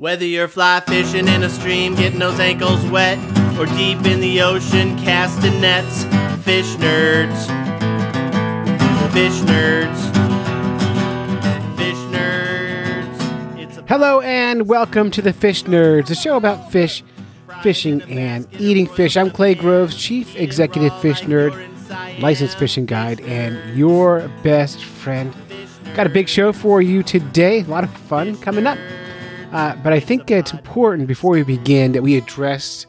Whether you're fly fishing in a stream, getting those ankles wet, or deep in the ocean casting nets, fish nerds. Fish nerds. Fish nerds. It's Hello and welcome to the Fish Nerds, a show about fish, fishing, and eating fish. I'm Clay Groves, Chief Executive Fish Nerd, licensed fishing guide, and your best friend. Got a big show for you today. A lot of fun coming up. Uh, but I think it's important before we begin that we address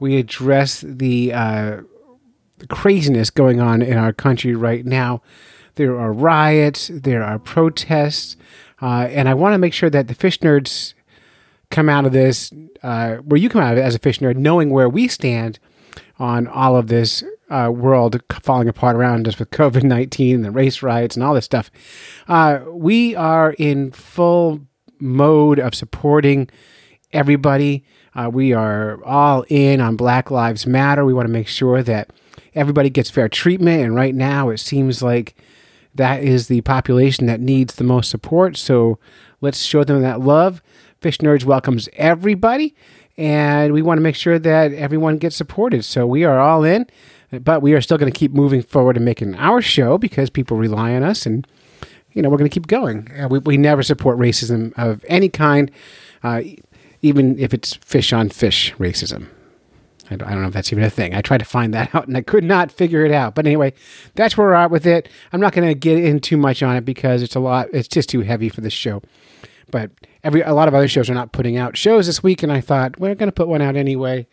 we address the uh, the craziness going on in our country right now. There are riots, there are protests, uh, and I want to make sure that the fish nerds come out of this, uh, where you come out of it as a fish nerd, knowing where we stand on all of this uh, world falling apart around us with COVID 19 and the race riots and all this stuff. Uh, we are in full mode of supporting everybody. Uh, we are all in on Black Lives Matter. We want to make sure that everybody gets fair treatment. And right now, it seems like that is the population that needs the most support. So let's show them that love. Fish Nerds welcomes everybody, and we want to make sure that everyone gets supported. So we are all in, but we are still going to keep moving forward and making our show because people rely on us and you know, we're going to keep going. Uh, we, we never support racism of any kind, uh, even if it's fish on fish racism. I don't, I don't know if that's even a thing. I tried to find that out and I could not figure it out. But anyway, that's where we're at with it. I'm not going to get in too much on it because it's a lot. It's just too heavy for this show. But every a lot of other shows are not putting out shows this week, and I thought we're going to put one out anyway,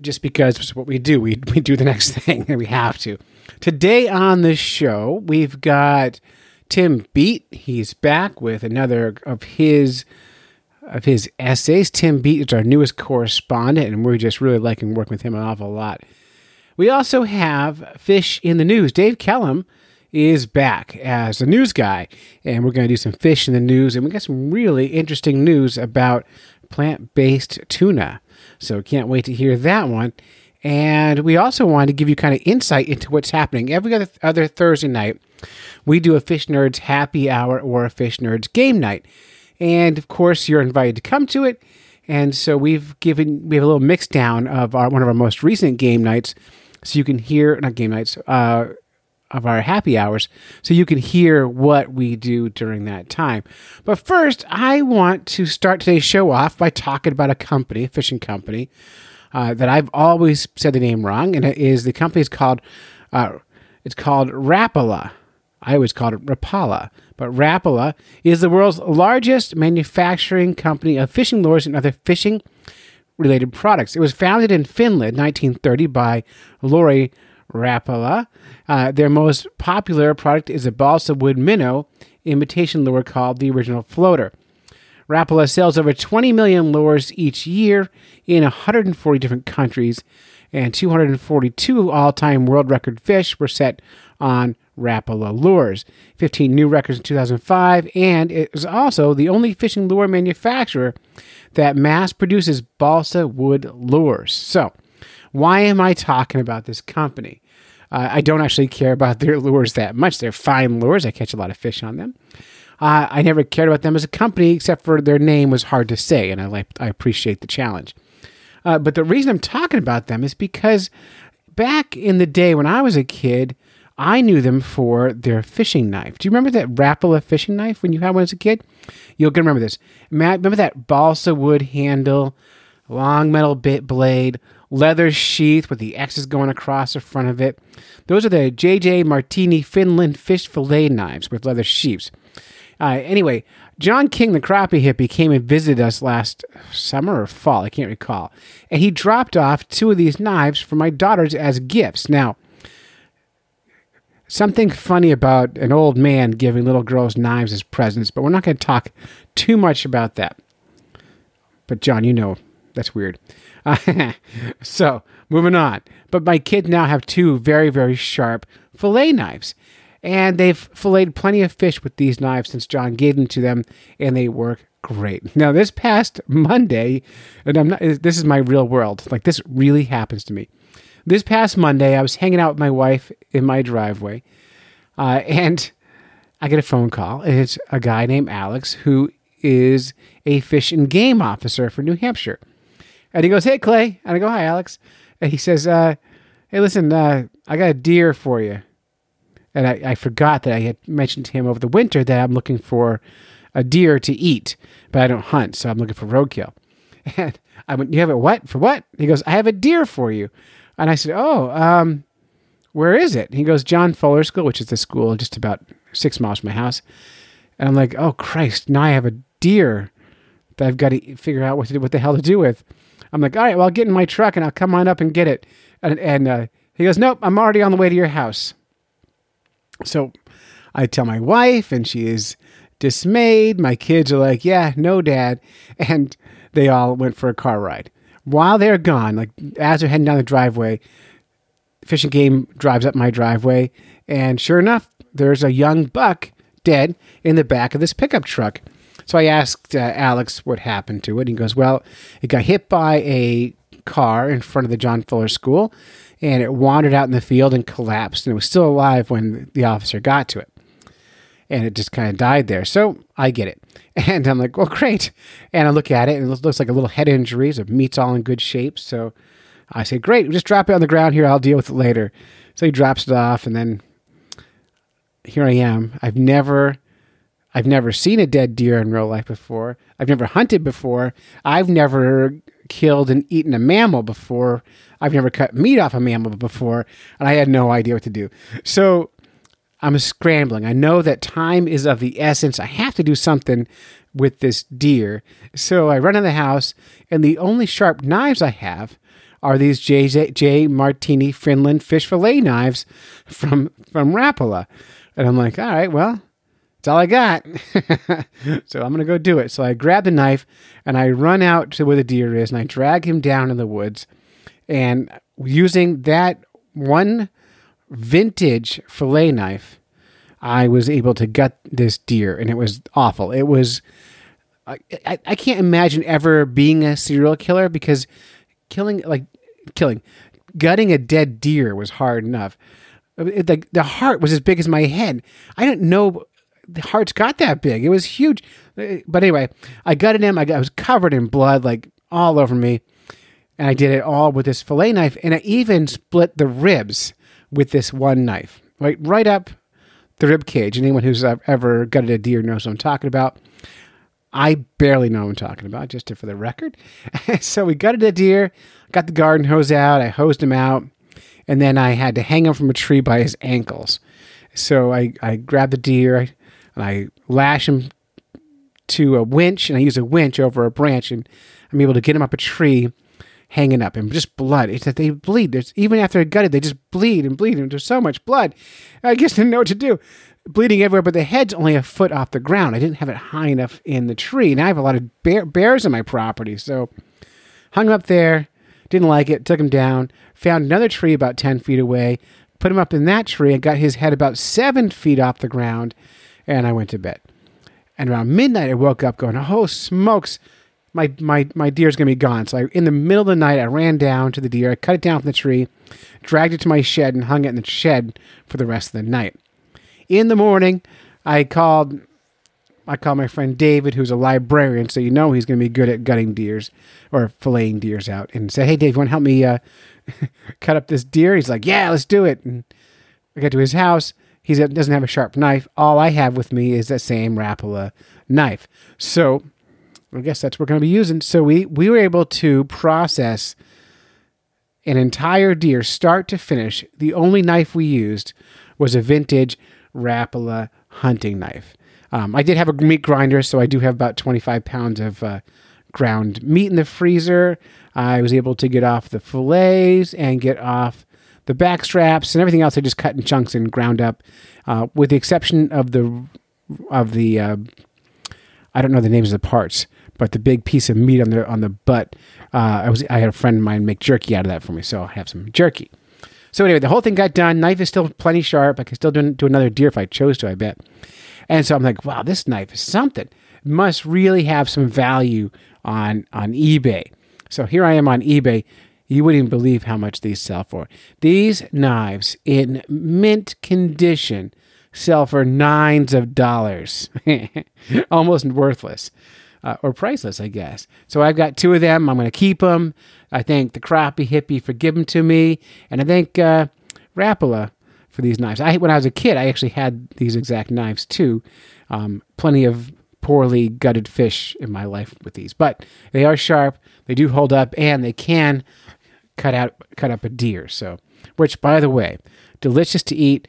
just because it's what we do. We we do the next thing, and we have to. Today on the show, we've got Tim Beat. He's back with another of his of his essays. Tim Beat is our newest correspondent, and we're just really liking working with him an awful lot. We also have Fish in the News. Dave Kellum is back as the news guy, and we're going to do some fish in the news, and we got some really interesting news about plant based tuna. So can't wait to hear that one. And we also want to give you kind of insight into what's happening every other, other Thursday night. We do a Fish Nerds happy hour or a Fish Nerds game night. And of course, you're invited to come to it. And so we've given we have a little mix down of our one of our most recent game nights, so you can hear not game nights uh, of our happy hours, so you can hear what we do during that time. But first, I want to start today's show off by talking about a company, a fishing company, uh, that I've always said the name wrong, and it is the company is called uh, it's called Rapala. I always called it Rapala, but Rapala is the world's largest manufacturing company of fishing lures and other fishing related products. It was founded in Finland 1930 by Lauri Rapala. Uh, their most popular product is a balsa wood minnow imitation lure called the original floater. Rapala sells over 20 million lures each year in 140 different countries, and 242 all time world record fish were set on Rapala lures. 15 new records in 2005, and it is also the only fishing lure manufacturer that mass produces balsa wood lures. So, why am I talking about this company? Uh, I don't actually care about their lures that much. They're fine lures. I catch a lot of fish on them. Uh, I never cared about them as a company, except for their name was hard to say, and I like I appreciate the challenge. Uh, but the reason I'm talking about them is because back in the day when I was a kid, I knew them for their fishing knife. Do you remember that Rapala fishing knife when you had one as a kid? You'll gonna remember this. Matt, remember that balsa wood handle, long metal bit blade, leather sheath with the X's going across the front of it. Those are the JJ Marttiini Finland fish fillet knives with leather sheaths. Uh, anyway, John King, the crappie hippie, came and visited us last summer or fall. I can't recall. And he dropped off two of these knives for my daughters as gifts. Now, something funny about an old man giving little girls knives as presents, but we're not going to talk too much about that. But, John, you know, that's weird. so, moving on. But my kids now have two very, very sharp fillet knives. And they've filleted plenty of fish with these knives since John gave them to them, and they work great. Now, this past Monday, and I'm not, this is my real world. Like, this really happens to me. This past Monday, I was hanging out with my wife in my driveway, uh, and I get a phone call, and it's a guy named Alex who is a fish and game officer for New Hampshire. And he goes, Hey, Clay. And I go, Hi, Alex. And he says, uh, Hey, listen, uh, I got a deer for you. And I, I forgot that I had mentioned to him over the winter that I'm looking for a deer to eat, but I don't hunt, so I'm looking for roadkill. And I went, You have a what? For what? He goes, I have a deer for you. And I said, Oh, um, where is it? He goes, John Fuller School, which is the school just about six miles from my house. And I'm like, Oh, Christ, now I have a deer that I've got to figure out what to do, what the hell to do with. I'm like, All right, well, I'll get in my truck and I'll come on up and get it. And, and uh, he goes, Nope, I'm already on the way to your house. So I tell my wife, and she is dismayed. My kids are like, Yeah, no, dad. And they all went for a car ride. While they're gone, like as they're heading down the driveway, fishing Game drives up my driveway, and sure enough, there's a young buck dead in the back of this pickup truck. So I asked uh, Alex what happened to it. And he goes, Well, it got hit by a car in front of the John Fuller School, and it wandered out in the field and collapsed, and it was still alive when the officer got to it. And it just kind of died there. So I get it. And I'm like, well, great. And I look at it, and it looks like a little head injury. So meat's all in good shape. So I say, great, just drop it on the ground here. I'll deal with it later. So he drops it off, and then here I am. I've never. I've never seen a dead deer in real life before. I've never hunted before. I've never killed and eaten a mammal before. I've never cut meat off a mammal before, and I had no idea what to do. So I'm scrambling. I know that time is of the essence. I have to do something with this deer. So I run in the house, and the only sharp knives I have are these J. J. Marttiini Finland fish fillet knives from from Rapala. And I'm like, all right, well, that's all I got. so I'm going to go do it. So I grab the knife and I run out to where the deer is and I drag him down in the woods. And using that one vintage fillet knife, I was able to gut this deer, and it was awful. It was. I, I, can't imagine ever being a serial killer because killing like killing gutting a dead deer was hard enough. It, like the heart was as big as my head. I didn't know the heart's got that big. It was huge. Uh, but anyway, I gutted him. I, got, I was covered in blood, like all over me, and I did it all with this fillet knife. And I even split the ribs with this one knife, right, right up the rib cage. Anyone who's ever gutted a deer knows what I'm talking about. I barely know what I'm talking about, just for the record. so we gutted a deer, got the garden hose out, I hosed him out, and then I had to hang him from a tree by his ankles. So I, I grabbed the deer and I lash him to a winch, and I use a winch over a branch, and I'm able to get him up a tree hanging up and just blood. It's that they bleed. There's even after I gutted, they just bleed and bleed, and there's so much blood. I just didn't know what to do. Bleeding everywhere, but the head's only a foot off the ground. I didn't have it high enough in the tree, Now I have a lot of bear, bears on my property, so hung him up there. Didn't like it. Took him down. Found another tree about ten feet away. Put him up in that tree and got his head about seven feet off the ground, and I went to bed. And around midnight, I woke up going, "Oh smokes!" My my my deer's gonna be gone. So I, in the middle of the night, I ran down to the deer, I cut it down from the tree, dragged it to my shed, and hung it in the shed for the rest of the night. In the morning, I called. I called my friend David, who's a librarian, so you know he's going to be good at gutting deers or filleting deers out, and said, "Hey, Dave, you want to help me uh, cut up this deer?" He's like, "Yeah, let's do it." And I get to his house. He doesn't have a sharp knife. All I have with me is that same Rapala knife. So I guess that's what we're going to be using. So we we were able to process an entire deer, start to finish. The only knife we used was a vintage Rapala hunting knife. Um, I did have a meat grinder, so I do have about 25 pounds of uh, ground meat in the freezer. I was able to get off the fillets and get off the back straps and everything else. I just cut in chunks and ground up, uh, with the exception of the of the uh, I don't know the names of the parts but the big piece of meat on the on the butt, uh, I was I had a friend of mine make jerky out of that for me, so I have some jerky. So anyway, the whole thing got done. Knife is still plenty sharp. I can still do, do another deer if I chose to. I bet. And so I'm like, wow, this knife is something. must really have some value on on eBay. So here I am on eBay. You wouldn't even believe how much these sell for. These knives in mint condition sell for nines of dollars, almost worthless. Uh, or priceless, I guess. So I've got two of them. I'm going to keep them. I thank the crappie hippie for giving them to me, and I thank uh, Rapala for these knives. I when I was a kid, I actually had these exact knives too. Um, plenty of poorly gutted fish in my life with these, but they are sharp. They do hold up, and they can cut out cut up a deer. So, which by the way, delicious to eat.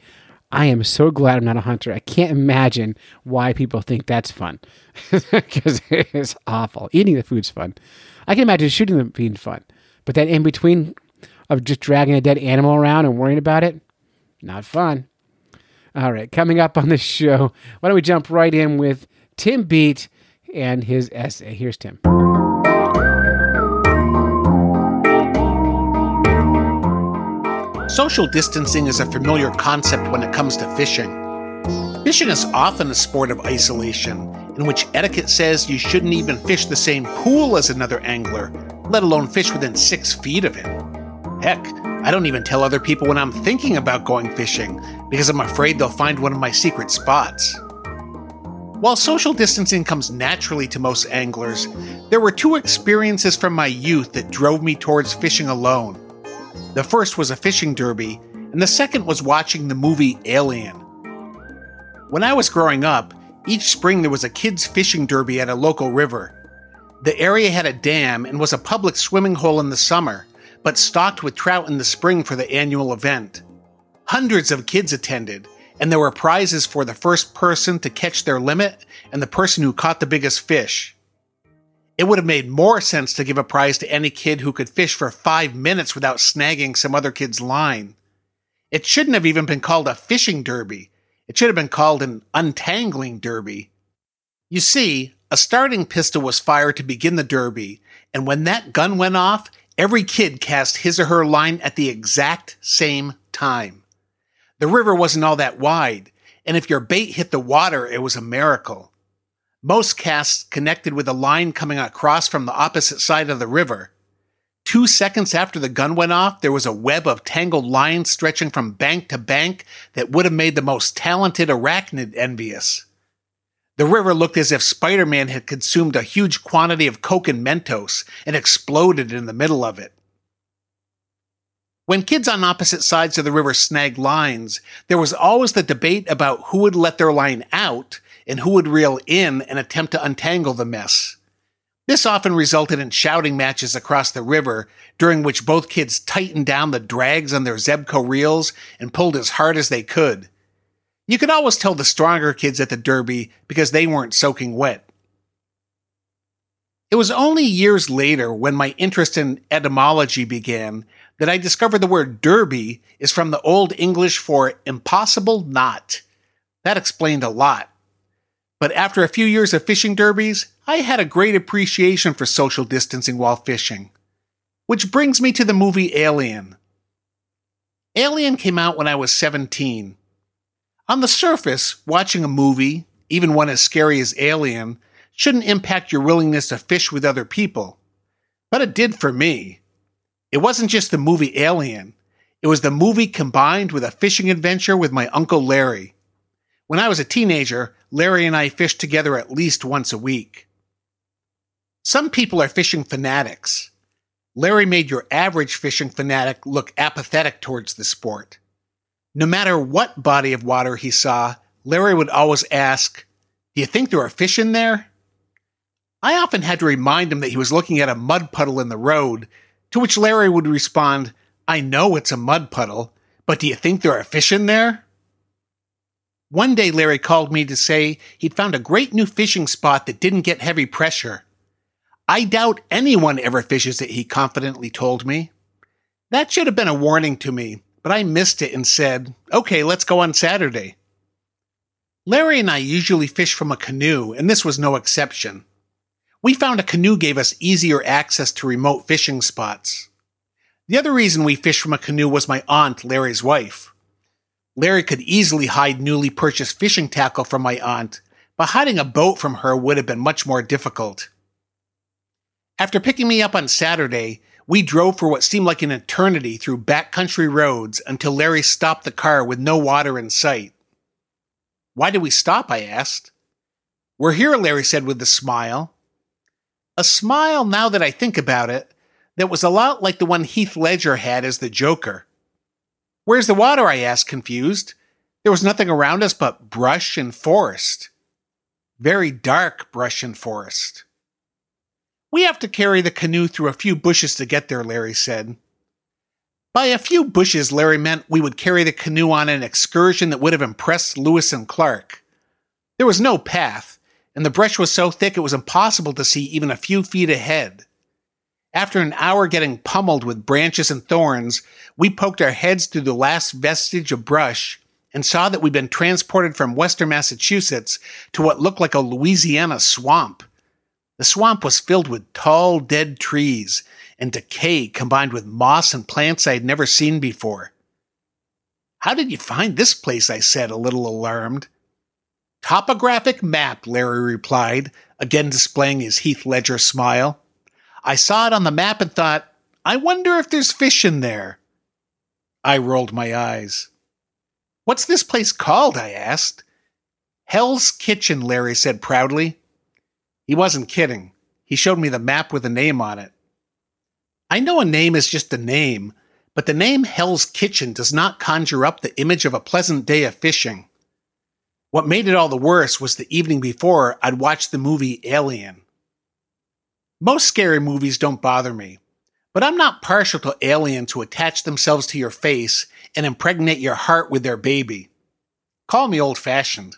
I am so glad I'm not a hunter. I can't imagine why people think that's fun because it's awful. Eating the food's fun. I can imagine shooting them being fun, but that in between of just dragging a dead animal around and worrying about it, not fun. All right, coming up on the show, why don't we jump right in with Tim Beat and his essay? Here's Tim. Social distancing is a familiar concept when it comes to fishing. Fishing is often a sport of isolation, in which etiquette says you shouldn't even fish the same pool as another angler, let alone fish within six feet of him. Heck, I don't even tell other people when I'm thinking about going fishing, because I'm afraid they'll find one of my secret spots. While social distancing comes naturally to most anglers, there were two experiences from my youth that drove me towards fishing alone. The first was a fishing derby, and the second was watching the movie Alien. When I was growing up, each spring there was a kids' fishing derby at a local river. The area had a dam and was a public swimming hole in the summer, but stocked with trout in the spring for the annual event. Hundreds of kids attended, and there were prizes for the first person to catch their limit and the person who caught the biggest fish. It would have made more sense to give a prize to any kid who could fish for five minutes without snagging some other kid's line. It shouldn't have even been called a fishing derby. It should have been called an untangling derby. You see, a starting pistol was fired to begin the derby, and when that gun went off, every kid cast his or her line at the exact same time. The river wasn't all that wide, and if your bait hit the water, it was a miracle. Most casts connected with a line coming across from the opposite side of the river. Two seconds after the gun went off, there was a web of tangled lines stretching from bank to bank that would have made the most talented arachnid envious. The river looked as if Spider Man had consumed a huge quantity of Coke and Mentos and exploded in the middle of it. When kids on opposite sides of the river snagged lines, there was always the debate about who would let their line out and who would reel in and attempt to untangle the mess. This often resulted in shouting matches across the river, during which both kids tightened down the drags on their Zebco reels and pulled as hard as they could. You could always tell the stronger kids at the Derby because they weren't soaking wet. It was only years later, when my interest in etymology began, that I discovered the word derby is from the Old English for impossible knot. That explained a lot. But after a few years of fishing derbies, I had a great appreciation for social distancing while fishing. Which brings me to the movie Alien. Alien came out when I was 17. On the surface, watching a movie, even one as scary as Alien, shouldn't impact your willingness to fish with other people. But it did for me. It wasn't just the movie Alien, it was the movie combined with a fishing adventure with my Uncle Larry. When I was a teenager, Larry and I fished together at least once a week. Some people are fishing fanatics. Larry made your average fishing fanatic look apathetic towards the sport. No matter what body of water he saw, Larry would always ask, Do you think there are fish in there? I often had to remind him that he was looking at a mud puddle in the road, to which Larry would respond, I know it's a mud puddle, but do you think there are fish in there? One day, Larry called me to say he'd found a great new fishing spot that didn't get heavy pressure. I doubt anyone ever fishes it, he confidently told me. That should have been a warning to me, but I missed it and said, okay, let's go on Saturday. Larry and I usually fish from a canoe, and this was no exception. We found a canoe gave us easier access to remote fishing spots. The other reason we fished from a canoe was my aunt, Larry's wife. Larry could easily hide newly purchased fishing tackle from my aunt, but hiding a boat from her would have been much more difficult. After picking me up on Saturday, we drove for what seemed like an eternity through backcountry roads until Larry stopped the car with no water in sight. Why did we stop? I asked. We're here, Larry said with a smile. A smile, now that I think about it, that was a lot like the one Heath Ledger had as the Joker. Where's the water? I asked, confused. There was nothing around us but brush and forest. Very dark brush and forest. We have to carry the canoe through a few bushes to get there, Larry said. By a few bushes, Larry meant we would carry the canoe on an excursion that would have impressed Lewis and Clark. There was no path, and the brush was so thick it was impossible to see even a few feet ahead. After an hour getting pummeled with branches and thorns, we poked our heads through the last vestige of brush and saw that we'd been transported from western Massachusetts to what looked like a Louisiana swamp. The swamp was filled with tall, dead trees and decay combined with moss and plants I had never seen before. How did you find this place? I said, a little alarmed. Topographic map, Larry replied, again displaying his Heath Ledger smile. I saw it on the map and thought, I wonder if there's fish in there. I rolled my eyes. What's this place called? I asked. Hell's Kitchen, Larry said proudly. He wasn't kidding. He showed me the map with a name on it. I know a name is just a name, but the name Hell's Kitchen does not conjure up the image of a pleasant day of fishing. What made it all the worse was the evening before I'd watched the movie Alien. Most scary movies don't bother me, but I'm not partial to aliens who attach themselves to your face and impregnate your heart with their baby. Call me old fashioned.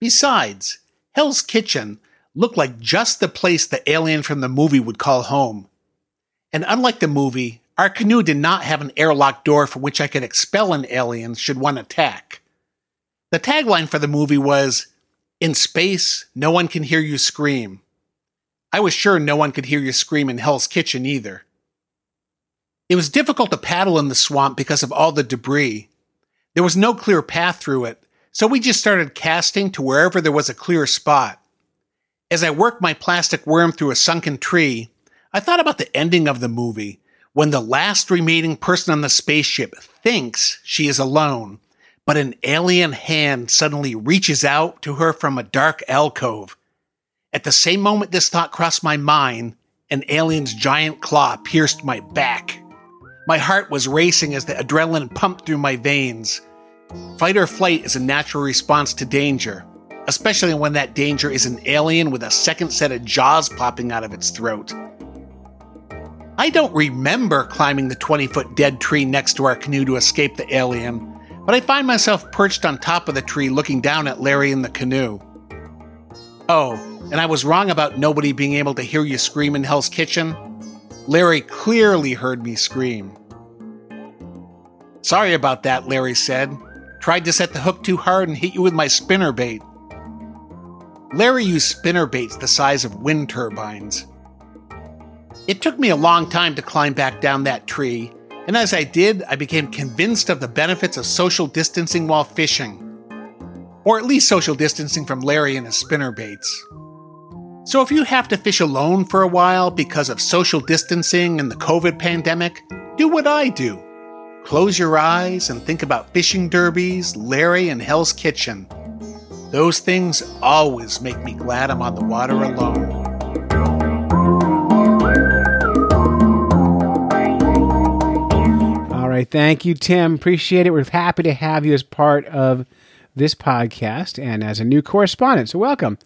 Besides, Hell's Kitchen looked like just the place the alien from the movie would call home. And unlike the movie, our canoe did not have an airlock door from which I could expel an alien should one attack. The tagline for the movie was In space, no one can hear you scream. I was sure no one could hear you scream in Hell's Kitchen either. It was difficult to paddle in the swamp because of all the debris. There was no clear path through it, so we just started casting to wherever there was a clear spot. As I worked my plastic worm through a sunken tree, I thought about the ending of the movie when the last remaining person on the spaceship thinks she is alone, but an alien hand suddenly reaches out to her from a dark alcove at the same moment this thought crossed my mind, an alien's giant claw pierced my back. My heart was racing as the adrenaline pumped through my veins. Fight or flight is a natural response to danger, especially when that danger is an alien with a second set of jaws popping out of its throat. I don't remember climbing the 20 foot dead tree next to our canoe to escape the alien, but I find myself perched on top of the tree looking down at Larry in the canoe. Oh, and I was wrong about nobody being able to hear you scream in Hell's Kitchen. Larry clearly heard me scream. Sorry about that, Larry said. Tried to set the hook too hard and hit you with my spinner bait. Larry used spinner baits the size of wind turbines. It took me a long time to climb back down that tree, and as I did, I became convinced of the benefits of social distancing while fishing. Or at least social distancing from Larry and his spinner baits. So if you have to fish alone for a while because of social distancing and the COVID pandemic, do what I do. Close your eyes and think about fishing derbies, Larry, and Hell's Kitchen. Those things always make me glad I'm on the water alone. All right. Thank you, Tim. Appreciate it. We're happy to have you as part of this podcast and as a new correspondent. So, welcome.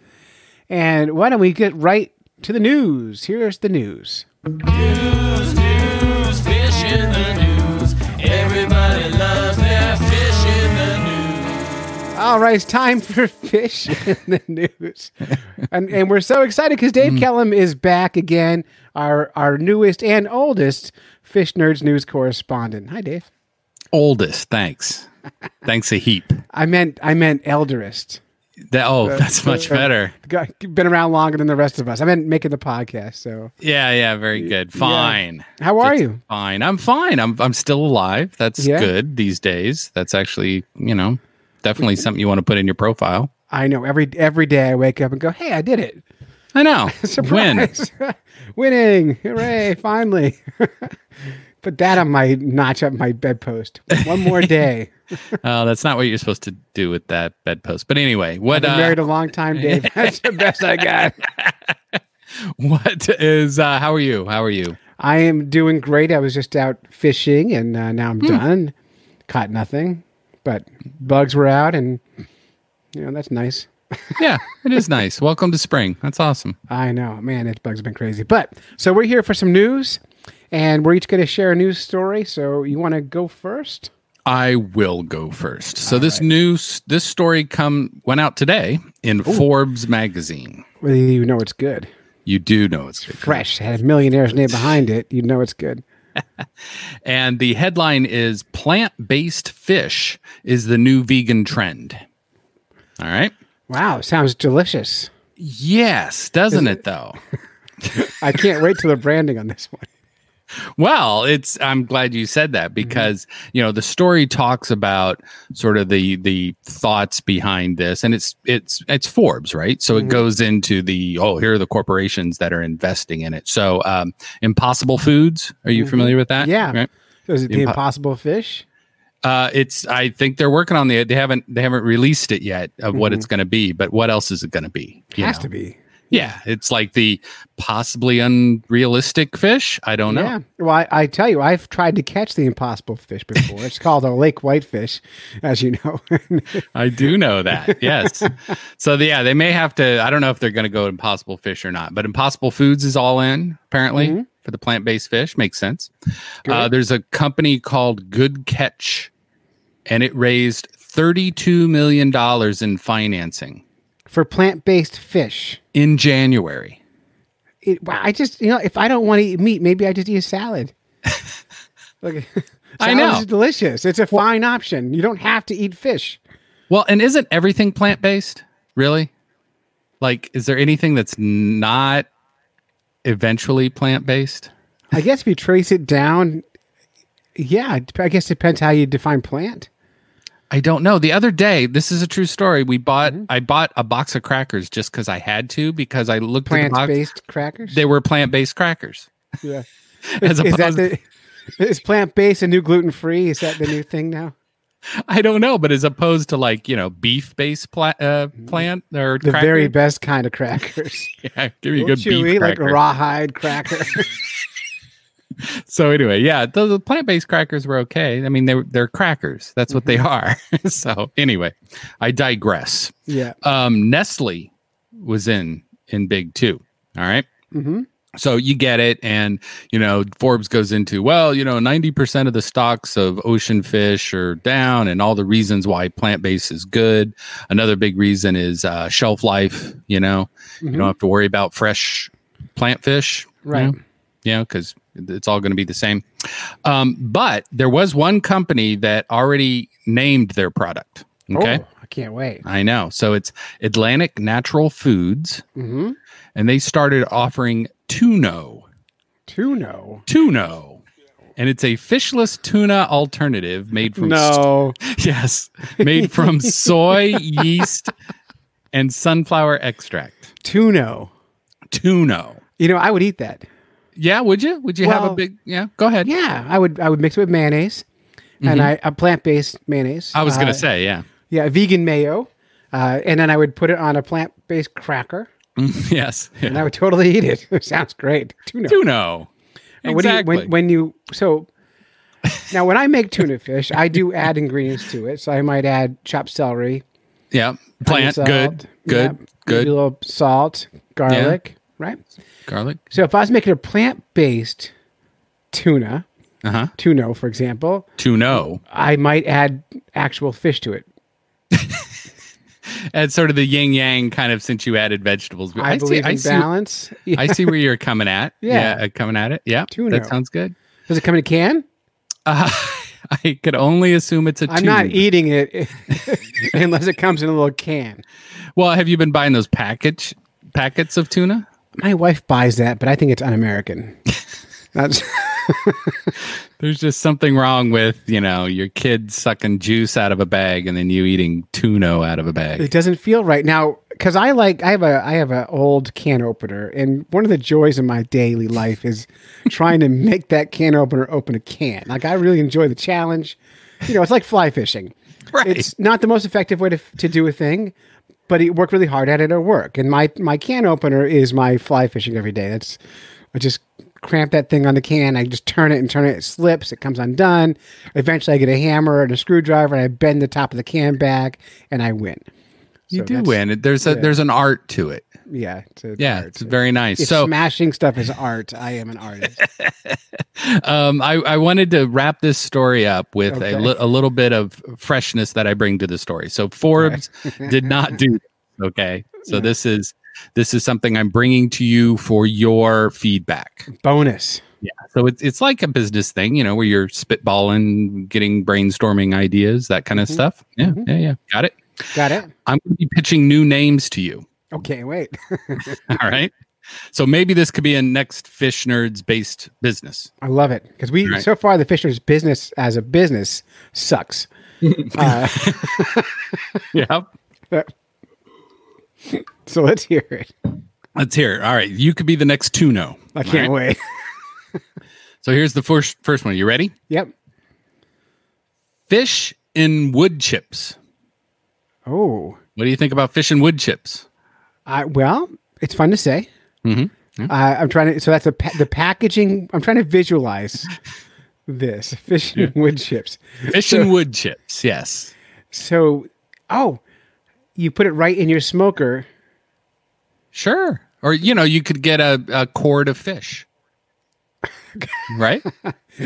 And why don't we get right to the news? Here's the news. News, news, fish in the news. Everybody loves their fish in the news. All right, it's time for fish in the news, and and we're so excited because Dave mm. Kellum is back again, our our newest and oldest Fish Nerds news correspondent. Hi, Dave. Oldest, thanks. thanks a heap. I meant I meant elderest. That, oh, that's much uh, better. Been around longer than the rest of us. I've been making the podcast. So Yeah, yeah, very good. Fine. how are you? Fine. I'm fine. I'm I'm still alive. That's Yeah. good these days. That's actually, you know, definitely something you want to put in your profile. I know every every day I wake up and go, "Hey, I did it! I know. Win. Surprise! Winning! Hooray! Finally!" Put that on my notch up my bedpost. One more day. Oh, that's not what you're supposed to do with that bedpost. But anyway, I've what been uh, married a long time, Dave. That's the best I got. what is uh, how are you? How are you? I am doing great. I was just out fishing, and uh, now I'm done. Caught nothing, but bugs were out, and you know that's nice. Yeah, it is nice. Welcome to spring. That's awesome. I know, man, it bugs been crazy. But so we're here for some news, and we're each going to share a news story. So you want to go first? I will go first. So this news, this story come went out today in Forbes magazine. Whether you know it's good, You do know it's good. fresh, had a millionaire's name behind it, you know it's good. And the headline is plant-based fish is the new vegan trend. All right. Wow, sounds delicious. Yes, doesn't it though? I can't wait till the branding on this one. Well, it's I'm glad you said that because you know the story talks about sort of the the thoughts behind this and it's it's it's Forbes, right? So it goes into the oh, here are the corporations that are investing in it. So um Impossible Foods, are you familiar with that? Yeah. Right? Is it the Impo- impossible fish? Uh, it's. I think they're working on the. They haven't. They haven't released it yet of what it's going to be. But what else is it going to be? you Has know? to be. Yeah, it's like the possibly unrealistic fish. I don't know. Yeah. Well, I, I tell you, I've tried to catch the impossible fish before. it's called a lake whitefish, as you know. I do know that. Yes. so the, yeah, they may have to. I don't know if they're going to go Impossible Fish or not, but Impossible Foods is all in apparently for the plant based fish. Makes sense. Uh, there's a company called Good Catch, and it raised thirty two million dollars in financing For plant based fish. in January. It, I just, you know, if I don't want to eat meat, maybe I just eat a salad. Look, I know. It's delicious. It's a fine option. You don't have to eat fish. Well, and isn't everything plant based? Really? Like, is there anything that's not eventually plant based? I guess if you trace it down, yeah, I guess it depends how you define plant. I don't know. The other day, this is a true story. We bought, Mm-hmm. I bought a box of crackers just because I had to because I looked plant based crackers. They were plant based crackers. yeah. Is that the is plant based a new gluten free? Is that the new thing now? I don't know, but as opposed to like you know beef based pla- uh, plant or Mm-hmm. The cracker, very best kind of crackers. yeah, give me a good beef chewy, like cracker. rawhide cracker. So anyway, yeah, the, the plant based crackers were okay. I mean, they're they're crackers. That's what they Mm-hmm. are. so anyway, I digress. yeah. um, Nestle was in in big too. All right? Mm-hmm. So you get it, and you know Forbes goes into well, you know, ninety percent of the stocks of ocean fish are down, and all the reasons why plant based is good. Another big reason is uh, shelf life. You know, you don't have to worry about fresh plant fish, Right. You know, because it's all going to be the same. Um, but there was one company that already named their product. Okay. Oh, I can't wait. I know. So it's Atlantic Natural Foods, Mm-hmm. and they started offering Tuno. Tuno. Tuno. And it's a fishless tuna alternative made from No. yes, made from soy, yeast, and sunflower extract. Tuno. Tuno. You know, I would eat that. Yeah, would you? Would you have a big yeah? Go ahead. Yeah, I would. I would mix it with mayonnaise, and I a plant based mayonnaise. Mm-hmm. I was Uh, gonna say, yeah. yeah, vegan mayo, uh, and then I would put it on a plant based cracker, yes. and I would totally eat it. it sounds great. Tuna. tuna. Do you- Exactly. when, when you so now when I make tuna fish, I do add ingredients to it. So I might add chopped celery, yeah. Plant. Good. Good. yeah, good. a little salt, garlic, right? Garlic. So if I was making a plant based tuna, Uh huh. tuno, for example, Tuno. I might add actual fish to it. And sort of the yin yang kind of since you added vegetables. I, believe in see, balance. Yeah. I see where you're coming at. Yeah. uh, coming at it. Yeah, Tuno. that sounds good. Does it come in a can? Uh, I could only assume it's a I'm not eating it unless it comes in a little can. well, have you been buying those package packets of tuna? My wife buys that, but I think it's un-American. That's There's just something wrong with you know your kid sucking juice out of a bag and then you eating tuna out of a bag. it doesn't feel right now because I like I have a I have an old can opener, and one of the joys of my daily life is trying to make that can opener open a can. Like I really enjoy the challenge. you know, it's like fly fishing. Right. It's not the most effective way to, to do a thing, but he worked really hard at it at work. And my, my can opener is my fly fishing every day. That's, I just cramp that thing on the can. I just turn it and turn it. It slips. It comes undone. Eventually, I get a hammer and a screwdriver, and I bend the top of the can back, and I win. you So do win. There's a yeah. there's an art to it. Yeah. A- Yeah, it's very nice. If so smashing stuff is art, I am an artist. um, I, I wanted to wrap this story up with Okay. a, li- a little bit of freshness that I bring to the story. So Forbes did not do this, okay. So this is this is something I'm bringing to you for your feedback. Bonus. Yeah. So it's it's like a business thing, you know, where you're spitballing, getting brainstorming ideas, that kind of stuff. Yeah, yeah, yeah. Got it. Got it? I'm going to be pitching new names to you. Okay, wait. All right. So maybe this could be a next fish nerds based business. I love it because we Right. so far the Fisher's business as a business sucks. uh, Yeah. so let's hear it. Let's hear it. All right. You could be the next Tuno. I can't wait. So here's the first first one. You ready? yep. Fish in wood chips. Oh, What do you think about fish and wood chips? I, well, it's fun to say. Mhm. Uh, I'm trying to. So that's a pa- the packaging. I'm trying to visualize this fish and wood chips. Fish and wood chips. Yes. So, oh, you put it right in your smoker. Sure. Or you know, you could get a, a cord of fish. right?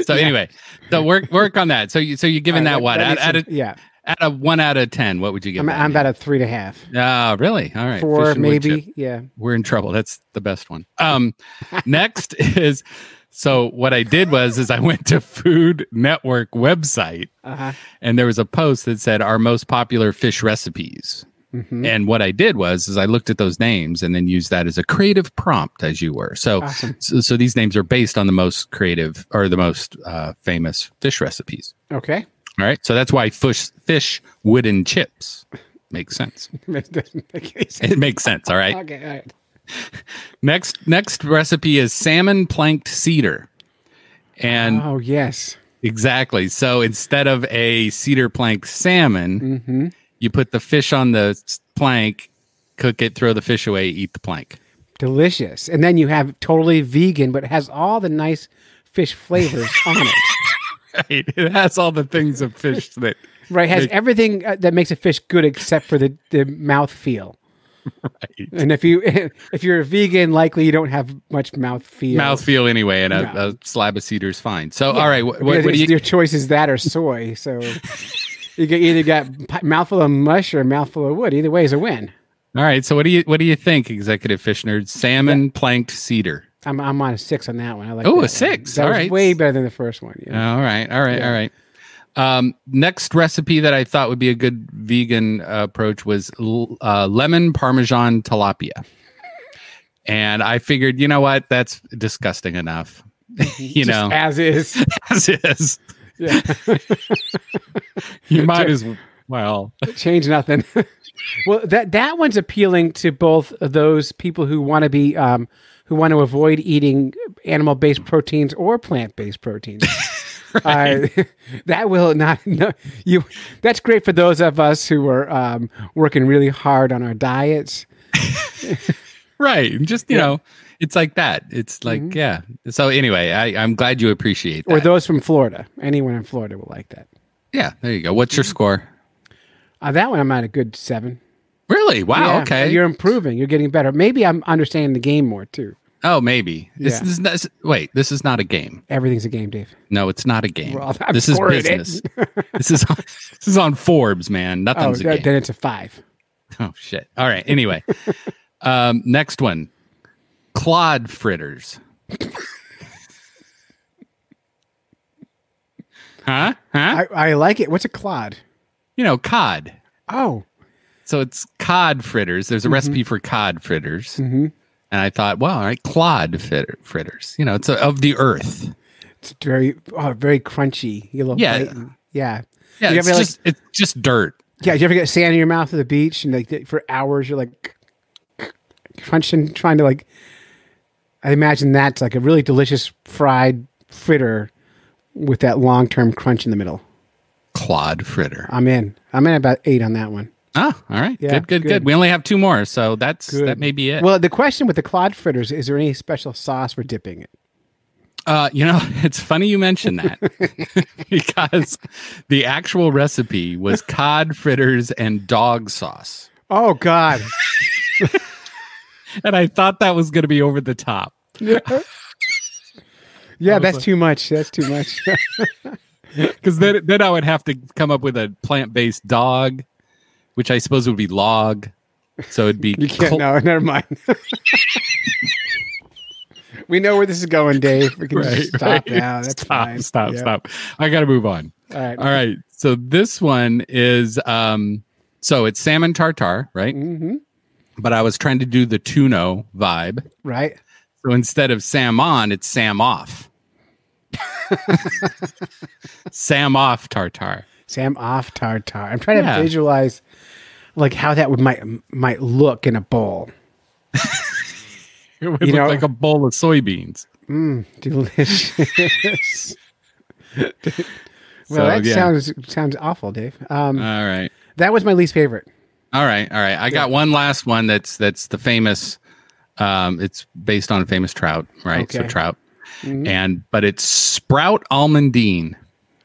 So anyway, so work work on that. So you so you're giving right, that what? At, makes at, a, yeah, at a one out of ten, what would you give? Me? I'm? I'm about a three and a half, Ah, really? All right. four Fish and wood maybe. Yeah. We're in trouble. That's the best one. Um, next is so what I did was is I went to Food Network website Uh-huh. and there was a post that said our most popular fish recipes. Mm-hmm. And what I did was is I looked at those names and then used that as a creative prompt, as you were. So, Awesome. so, so these names are based on the most creative or the most uh, famous fish recipes. Okay. All right. So that's why fish fish wooden chips makes sense. It make sense. It makes sense. All right. Okay. All right. Next next recipe is salmon planked cedar. And Oh yes. exactly. So instead of a cedar plank salmon, mm-hmm. you put the fish on the plank, cook it, throw the fish away, eat the plank. Delicious. And then you have totally vegan, but it has all the nice fish flavors on it. Right. It has all the things of fish that Right. Has Make- everything uh, that makes a fish good except for the, the mouth feel. right. And if you if you're a vegan, likely you don't have much mouth feel. mouth feel anyway, and a, No. a slab of cedar is fine. So all right, what, what, you your choice is that or soy. So you get either got mouthful of mush or mouthful of wood. Either way is a win. all right? So what do you what do you think, executive fish nerd? Salmon planked cedar. I'm I'm on a six on that one. I like. Oh, a six. That All was way better than the first one. you know? All right, all right, all right. Um, next recipe that I thought would be a good vegan uh, approach was l- uh, lemon parmesan tilapia, and I figured, you know what, that's disgusting enough. you Just know, as is. as is. Yeah. You might as well. change nothing. well, that that one's appealing to both of those people who want to be um, who want to avoid eating animal-based proteins or plant-based proteins. Uh, that will not no, you. That's great for those of us who are um, working really hard on our diets. Right. Just, you know, it's like that. It's like, yeah. So anyway, I, I'm glad you appreciate that. Or those from Florida. Anyone in Florida will like that. yeah, there you go. What's your score? Uh, that one I'm at a good seven. Really? Wow. Yeah, okay. You're improving. You're getting better. Maybe I'm understanding the game more too. oh, maybe. This, Yeah. is not, wait, this is not a game. Everything's a game, Dave. No, it's not a game. Well, this is business. this is on, this is on Forbes, man. Oh, Nothing's a game. then it's a five. Oh shit. All right. Anyway, um, next one, clod fritters. huh? Huh? I, I like it. What's a clod? you know, cod. Oh, So it's cod fritters. Mm-hmm. There's a recipe for cod fritters. And I thought, well, all right, clod fritter, fritters. You know, it's a, of the earth. it's very, oh, very crunchy. You love Yeah. biting. yeah, Yeah, it's ever, like- just it's just dirt. yeah. Did you ever get sand in your mouth at the beach and like for hours you're like crunching, trying to like? I imagine that's like a really delicious fried fritter with that long term crunch in the middle. Clod fritter. I'm in. I'm in about eight on that one. Oh, all right. Yeah, good, good, good, good. We only have two more, so that's Good. that may be it. Well, the question with the clod fritters is there any special sauce for dipping it? Uh, you know, it's funny you mention that because the actual recipe was cod fritters and dog sauce. Oh God. And I thought that was going to be over the top. Yeah, that's too much. That's too much. Because then, then I would have to come up with a plant based dog, which I suppose would be log. So it'd be. you can't. col- No, never mind. we know where this is going, Dave. We can Right, just stop right. now. That's stop, fine. stop, Yeah. stop. I got to move on. All right. All right. So this one is um so it's salmon tartar, right? Mm-hmm. But I was trying to do the tuno vibe. Right. So instead of Sam on, it's Sam off. Sam off tartar. Sam off tartar. I'm trying Yeah. to visualize like how that would might might look in a bowl. It would You look know- like a bowl of soybeans. Delicious. well, So, that yeah. sounds sounds awful, Dave. Um, All right. that was my least favorite. All right. All right. I got one last one that's that's the famous um it's based on a famous trout, right? So Okay. trout. And but it's sprout almondine.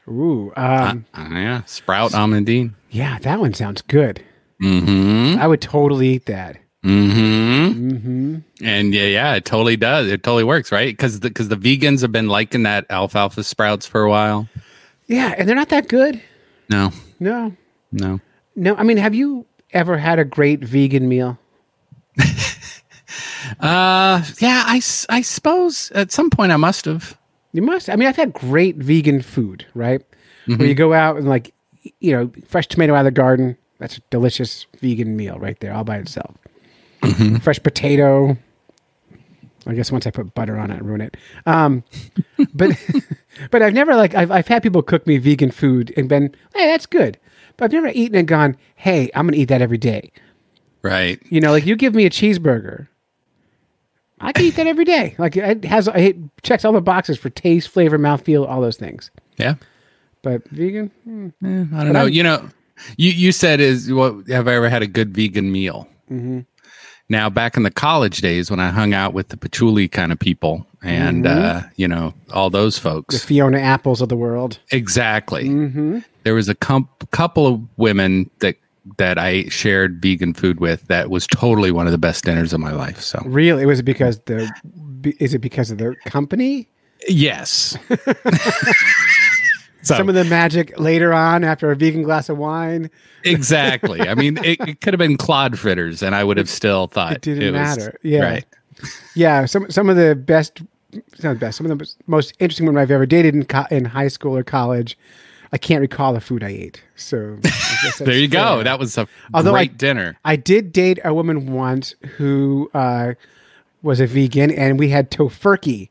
Ooh, um, Uh, yeah, sprout almondine. yeah, that one sounds good. Mm-hmm. I would totally eat that. Mm-hmm. Mm-hmm. And yeah, yeah, it totally does. It totally works, right? Because the because the vegans have been liking that alfalfa sprouts for a while. Yeah, and they're not that good. No, No, no. no. I mean, have you ever had a great vegan meal? Uh, yeah, I suppose at some point I must have. You must. I mean, I've had great vegan food, right? Mm-hmm. Where you go out and like, you know, fresh tomato out of the garden. That's a delicious vegan meal right there, all by itself. Mm-hmm. Fresh potato. I guess once I put butter on it, I ruin it. Um, but but I've never like I've I've had people cook me vegan food and been hey that's good, but I've never eaten and gone hey I'm gonna eat that every day. Right. You know, like you give me a cheeseburger. I can eat that every day. Like it has it checks all the boxes for taste, flavor, mouthfeel, all those things. Yeah. But vegan, hmm. I don't know. you know, you you said is what have I ever had a good vegan meal? Mm-hmm. Now, back in the college days when I hung out with the patchouli kind of people and uh, you know all those folks. the Fiona Apples of the world. exactly. Mm-hmm. There was a com- couple of women that that I shared vegan food with that was totally one of the best dinners of my life. So Really, it was it because the? Is it because of the company? yes. so, Some of the magic later on after a vegan glass of wine. exactly. I mean, it, it could have been clod fritters, and I would have still thought It didn't was- matter. Yeah. Right. Yeah, some some of the best, not the best, some of the most interesting women I've ever dated in co- in high school or college. I can't recall the food I ate. So I There you go. That was a Although I- great dinner. I did date a woman once who uh, was a vegan, and we had tofurkey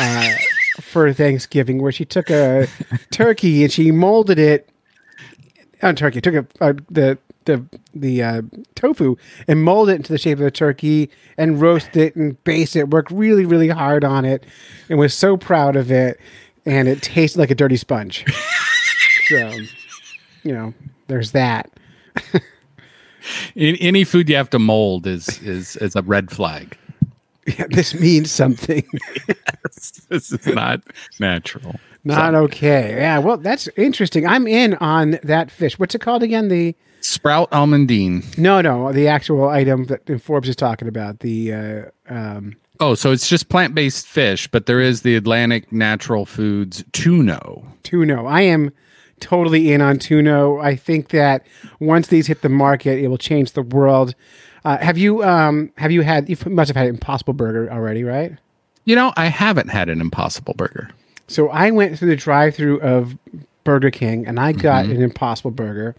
uh, for Thanksgiving, where she took a turkey and she molded it. On turkey, took a, uh, the the the uh, tofu and molded it into the shape of a turkey and roasted it and basted it. Worked really really hard on it, and was so proud of it. And it tasted like a dirty sponge. so, you know, there's that. Any food you have to mold is is is a red flag. Yeah, this means something. this is not natural. Not okay. Yeah, well, that's interesting. I'm in on that fish. What's it called again? The Sprout almondine. no, no, the actual item that Forbes is talking about. The uh, um, Oh, so it's just plant based fish, but there is the Atlantic Natural Foods tuno. tuno. I am totally in on tuno. I think that once these hit the market, it will change the world. Uh, have you um, have you had? You must have had an Impossible Burger already, right? You know, I haven't had an Impossible Burger. So I went through the drive-through of Burger King and I got an Impossible Burger,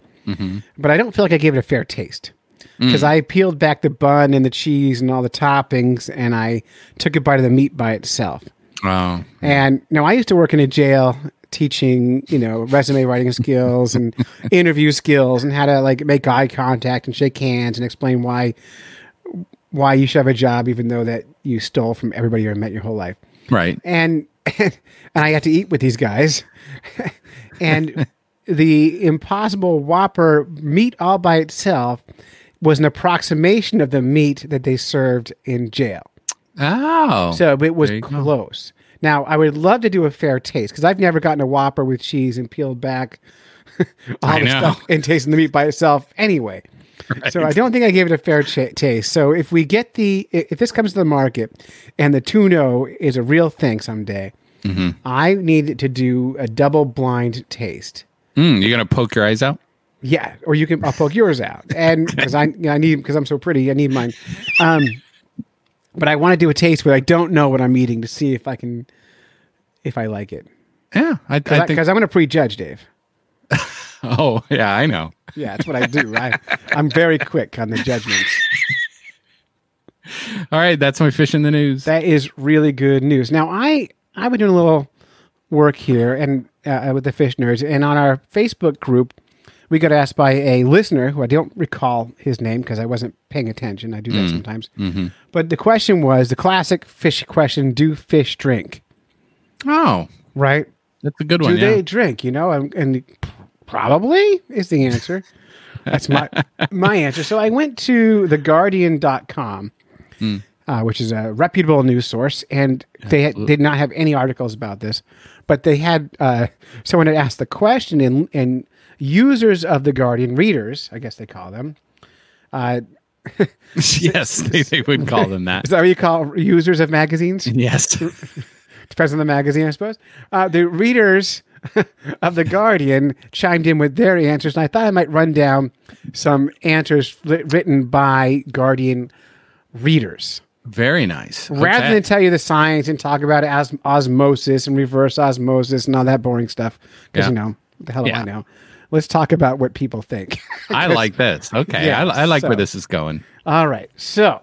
but I don't feel like I gave it a fair taste because I peeled back the bun and the cheese and all the toppings and I took a bite of the meat by itself. Oh, And now I used to work in a jail teaching, you know, resume writing skills and interview skills and how to like make eye contact and shake hands and explain why why you should have a job even though that you stole from everybody you met your whole life right. and and, I got to eat with these guys, and the Impossible Whopper meat all by itself was an approximation of the meat that they served in jail. Oh, So it was close. go. Now, I would love to do a fair taste because I've never gotten a Whopper with cheese and peeled back all I the know. stuff and tasting the meat by itself anyway. So I don't think I gave it a fair cha- taste. So if we get the, if this comes to the market and the tuno is a real thing someday, Mm-hmm. I need to do a double blind taste. Mm, you're gonna poke your eyes out. Yeah, or you can I'll poke yours out, and because I I need because I'm so pretty, I need mine. Um, but I want to do a taste where I don't know what I'm eating to see if I can, if I like it. Yeah, I, I Because think. I'm going to prejudge, Dave. oh, yeah, I know. Yeah, that's what I do. I, I'm very quick on the judgments. All right, that's my fish in the news. That is really good news. Now I I've been doing a little work here and uh, with the fish nerds, and on our Facebook group, we got asked by a listener who I don't recall his name because I wasn't paying attention. I do that sometimes. But the question was the classic fish question: Do fish drink? oh, Right? that's a good Do one. Do they Yeah. drink? You know, and, and probably is the answer. That's my my answer. So I went to theguardian.com, uh, which is a reputable news source, and they had, did not have any articles about this, but they had uh, someone had asked the question, and and users of the Guardian, readers, I guess they call them. Uh, yes, they, they would call them that. is that what you call users of magazines? yes. Depends on the magazine, I suppose. Uh, the readers of The Guardian chimed in with their answers, and I thought I might run down some answers written by Guardian readers. Very nice. Rather Okay. than tell you the science and talk about os- osmosis and reverse osmosis and all that boring stuff, because, Yeah. you know, what the hell do Yeah. I know? Let's talk about what people think. I like this. Okay, Yeah, I, I like so- where this is going. All right. So,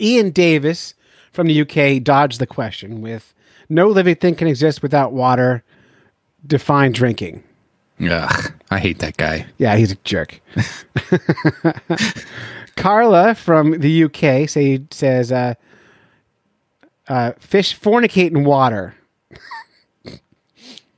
Ian Davis from the UK dodged the question with no living thing can exist without water. Define drinking. Ugh, I hate that guy. Yeah, he's a jerk. Carla from the UK say, says, uh, uh, fish fornicate in water.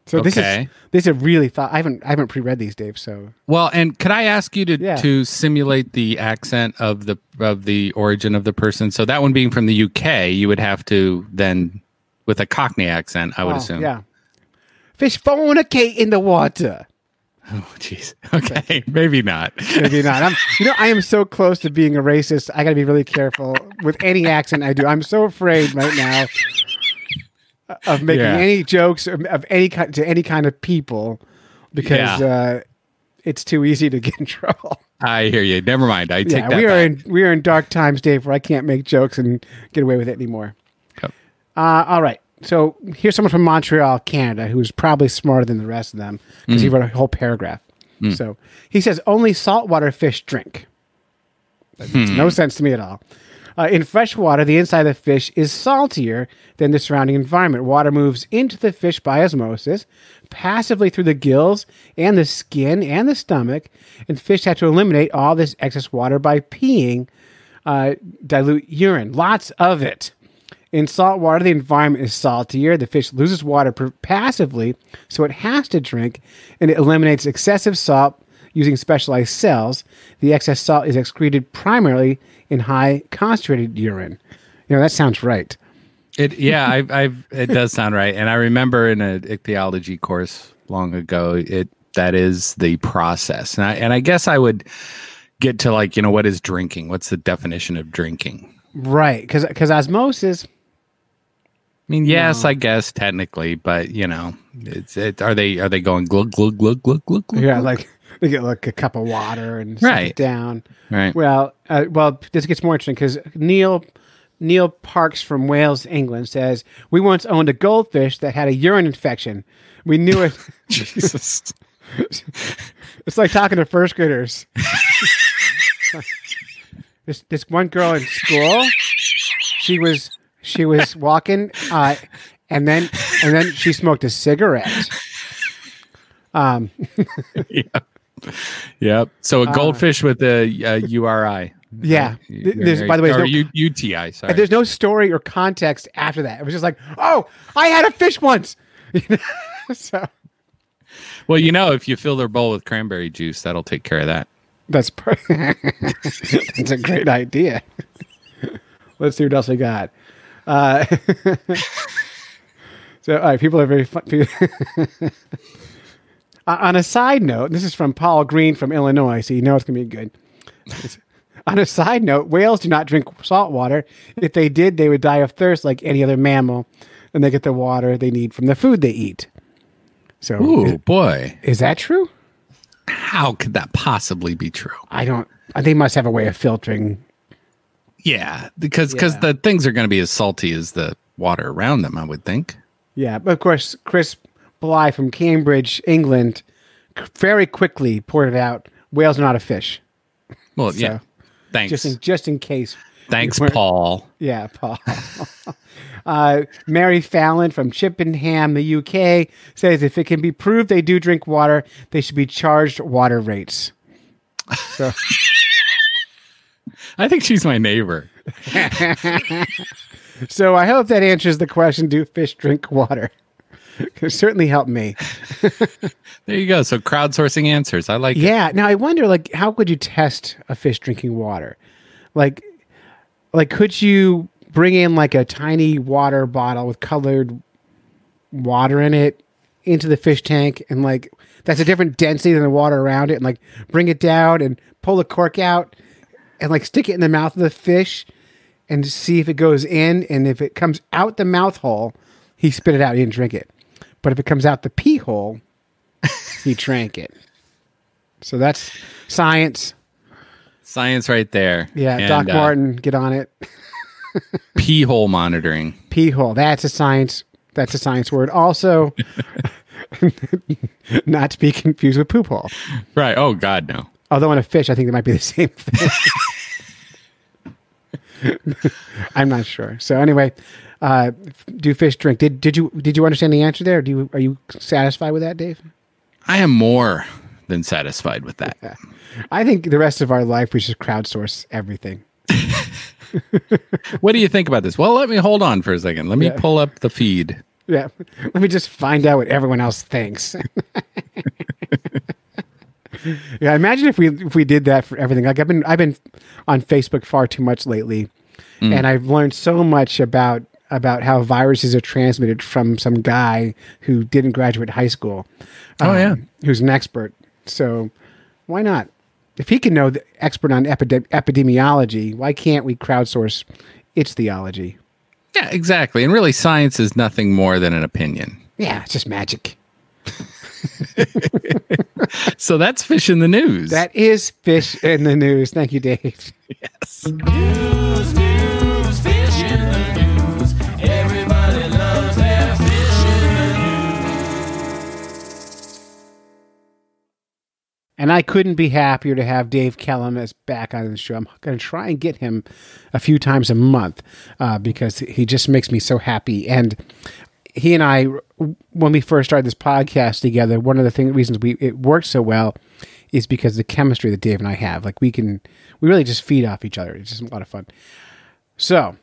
so this is this is really thought. I haven't I haven't pre-read these, Dave. So Well, and could I ask you to Yeah. to simulate the accent of the of the origin of the person? So that one being from the UK, you would have to then with a Cockney accent, I would Oh, assume. yeah, fish fornicate in the water. Oh, jeez. Okay, maybe not. Maybe not. I'm, you know, I am so close to being a racist. I got to be really careful with any accent I do. I'm so afraid right now of making Yeah. any jokes of of any kind to any kind of people because Yeah. uh, it's too easy to get in trouble. I hear you. Never mind. I take yeah, that we are back. in we are in dark times, Dave, where I can't make jokes and get away with it anymore. Yep. Uh, all right. So here's someone from Montreal, Canada, who's probably smarter than the rest of them because Mm. he wrote a whole paragraph. So he says only saltwater fish drink. That makes Hmm. no sense to me at all. Uh, in fresh water, the inside of the fish is saltier than the surrounding environment. Water moves into the fish by osmosis, passively through the gills and the skin and the stomach, and fish have to eliminate all this excess water by peeing uh, dilute urine. Lots of it. In salt water, the environment is saltier. The fish loses water per- passively, so it has to drink, and it eliminates excessive salt using specialized cells. The excess salt is excreted primarily in high concentrated urine. You know, that sounds right. It yeah, I've, I've it does sound right, and I remember in a ichthyology course long ago, it that is the process, and I and I guess I would get to like you know what is drinking? What's the definition of drinking? Right, because because osmosis, I mean, yes, I guess technically, but you know, it's it. Are they are they going glug glug glug glug glug? glug, yeah, like they get like a cup of water and sit Right. down. right. Well, uh, well, this gets more interesting because Neil Neil Parks from Wales, England, says we once owned a goldfish that had a urine infection. We knew it. Jesus. it's like talking to first graders. this this one girl in school, she was she was walking, uh, and then and then she smoked a cigarette. Um, Yep. So a goldfish with a, uh URI. yeah. Th- There's, by the way, there's no, U- UTI. Sorry. there's no story or context after that. It was just like, oh, I had a fish once. So Well, you know, if you fill their bowl with cranberry juice, that'll take care of that. That's per- That's a great idea. Let's see what else we got. Uh, so, all right, people are very fun. Uh, On a side note, this is from Paul Green from Illinois, so you know it's going to be good. On a side note, whales do not drink salt water. If they did, they would die of thirst like any other mammal, and they get the water they need from the food they eat. So, Ooh, is, boy. is that true? How could that possibly be true? I don't. They must have a way of filtering Yeah, because because Yeah. the things are going to be as salty as the water around them, I would think. Yeah, but of course, Chris Bly from Cambridge, England, very quickly pointed out whales are not a fish. Well, yeah. Thanks. Just in just in case. Thanks, Paul. Yeah, Paul. uh, Mary Fallon from Chippenham, the UK, says if it can be proved they do drink water, they should be charged water rates. So, I think she's my neighbor. so I hope that answers the question: Do fish drink water? It certainly helped me. There you go. So crowdsourcing answers. I like it. Yeah. Now I wonder, like, how could you test a fish drinking water? Like, like, could you bring in like a tiny water bottle with colored water in it into the fish tank, and like that's a different density than the water around it, and like bring it down and pull the cork out and like stick it in the mouth of the fish and see if it goes in, and if it comes out the mouth hole, he spit it out. He didn't drink it. But if it comes out the pee hole, he drank it. So that's science. Science right there. Yeah, And, Doc uh, Martin, get on it. Pee hole monitoring. Pee hole. That's a science. That's a science word. Also, not to be confused with poop hole. Right. Oh God, no. Although in a fish, I think it might be the same thing. I'm not sure. So anyway, uh, do fish drink? Did did you did you understand the answer there? Do you are you satisfied with that, Dave? I am more than satisfied with that. I think the rest of our life we should crowdsource everything. What do you think about this? Well, let me hold on for a second. Let me Yeah. pull up the feed. Yeah. Let me just find out what everyone else thinks. yeah, imagine if we if we did that for everything. Like I've been I've been on Facebook far too much lately, and I've learned so much about about how viruses are transmitted from some guy who didn't graduate high school. Oh, yeah. Um, who's an expert. So why not? If he can know the expert on epidem- epidemiology, why can't we crowdsource its theology? Yeah, exactly. And really, science is nothing more than an opinion. Yeah, it's just magic. So that's fish in the news. That is fish in the news. Thank you, Dave. News, news, And I couldn't be happier to have Dave Kellum as back on the show. I'm going to try and get him a few times a month uh, because he just makes me so happy. And he and I, when we first started this podcast together, one of the thing, reasons we it worked so well is because the chemistry that Dave and I have. Like we can, we really just feed off each other. It's just a lot of fun. So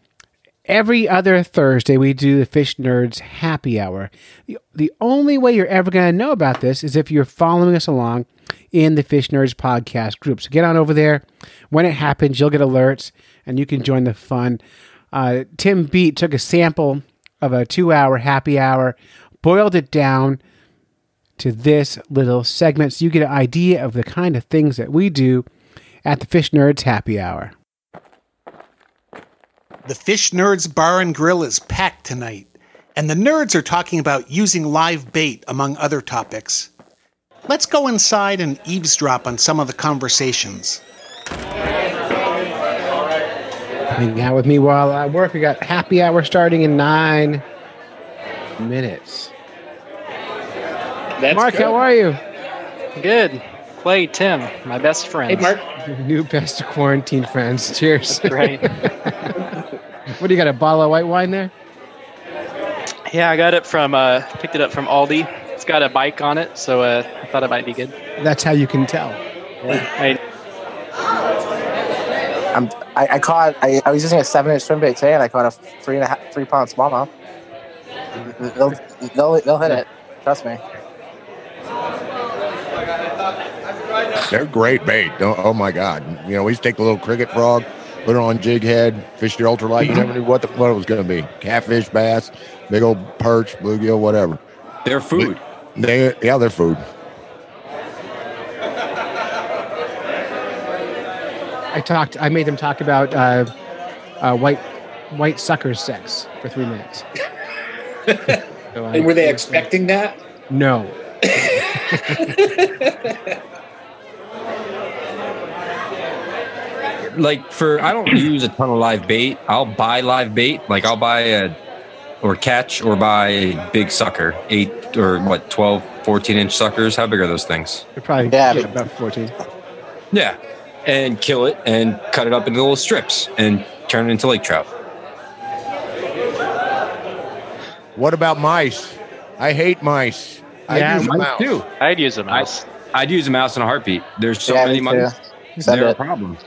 every other Thursday, we do the Fish Nerds Happy Hour. The, the only way you're ever going to know about this is if you're following us along in the Fish Nerds podcast group. So get on over there. When it happens, you'll get alerts and you can join the fun. Uh, Tim Beat took a sample of a two hour happy hour, boiled it down to this little segment so you get an idea of the kind of things that we do at the Fish Nerds Happy Hour. The Fish Nerds Bar and Grill is packed tonight, and the nerds are talking about using live bait, among other topics. Let's go inside and eavesdrop on some of the conversations. Hang out with me while I work. We got happy hour starting in nine minutes. That's Mark, good. how are you? Good. Clay, Tim, my best friends. New best quarantine friends. Cheers. Right. what do you got? A bottle of white wine there? yeah, I got it from, uh, picked it up from Aldi. It's got a bike on it, so uh, I thought it might be good. That's how you can tell. I, I'm, I, I caught. I, I was using a seven-inch swim bait today, and I caught a three and a half, three-pound smallmouth. They'll, they'll, they'll hit it. Trust me. They're great bait. Oh, oh my god! You know, we used to take a little cricket frog, put it on jig head, fish your ultralight. You never knew what the, what it was going to be. Catfish, bass, big old perch, bluegill, whatever. They're food. They yeah, they're food. I talked. I made them talk about uh, uh, white white sucker sex for three minutes. So I- And were they expecting that? No. like for I don't use a ton of live bait. I'll buy live bait. Like I'll buy a or catch or buy a big sucker, eight or what, 12, 14 inch suckers. How big are those things? They're probably Yeah, yeah, about fourteen. Yeah. And kill it and cut it up into little strips and turn it into lake trout. What about mice? I hate mice. I Yeah, use a Mice mouse. too. I'd use a mouse. I'd use a mouse in a heartbeat. There's so Yeah, many mice. Send They're a problem.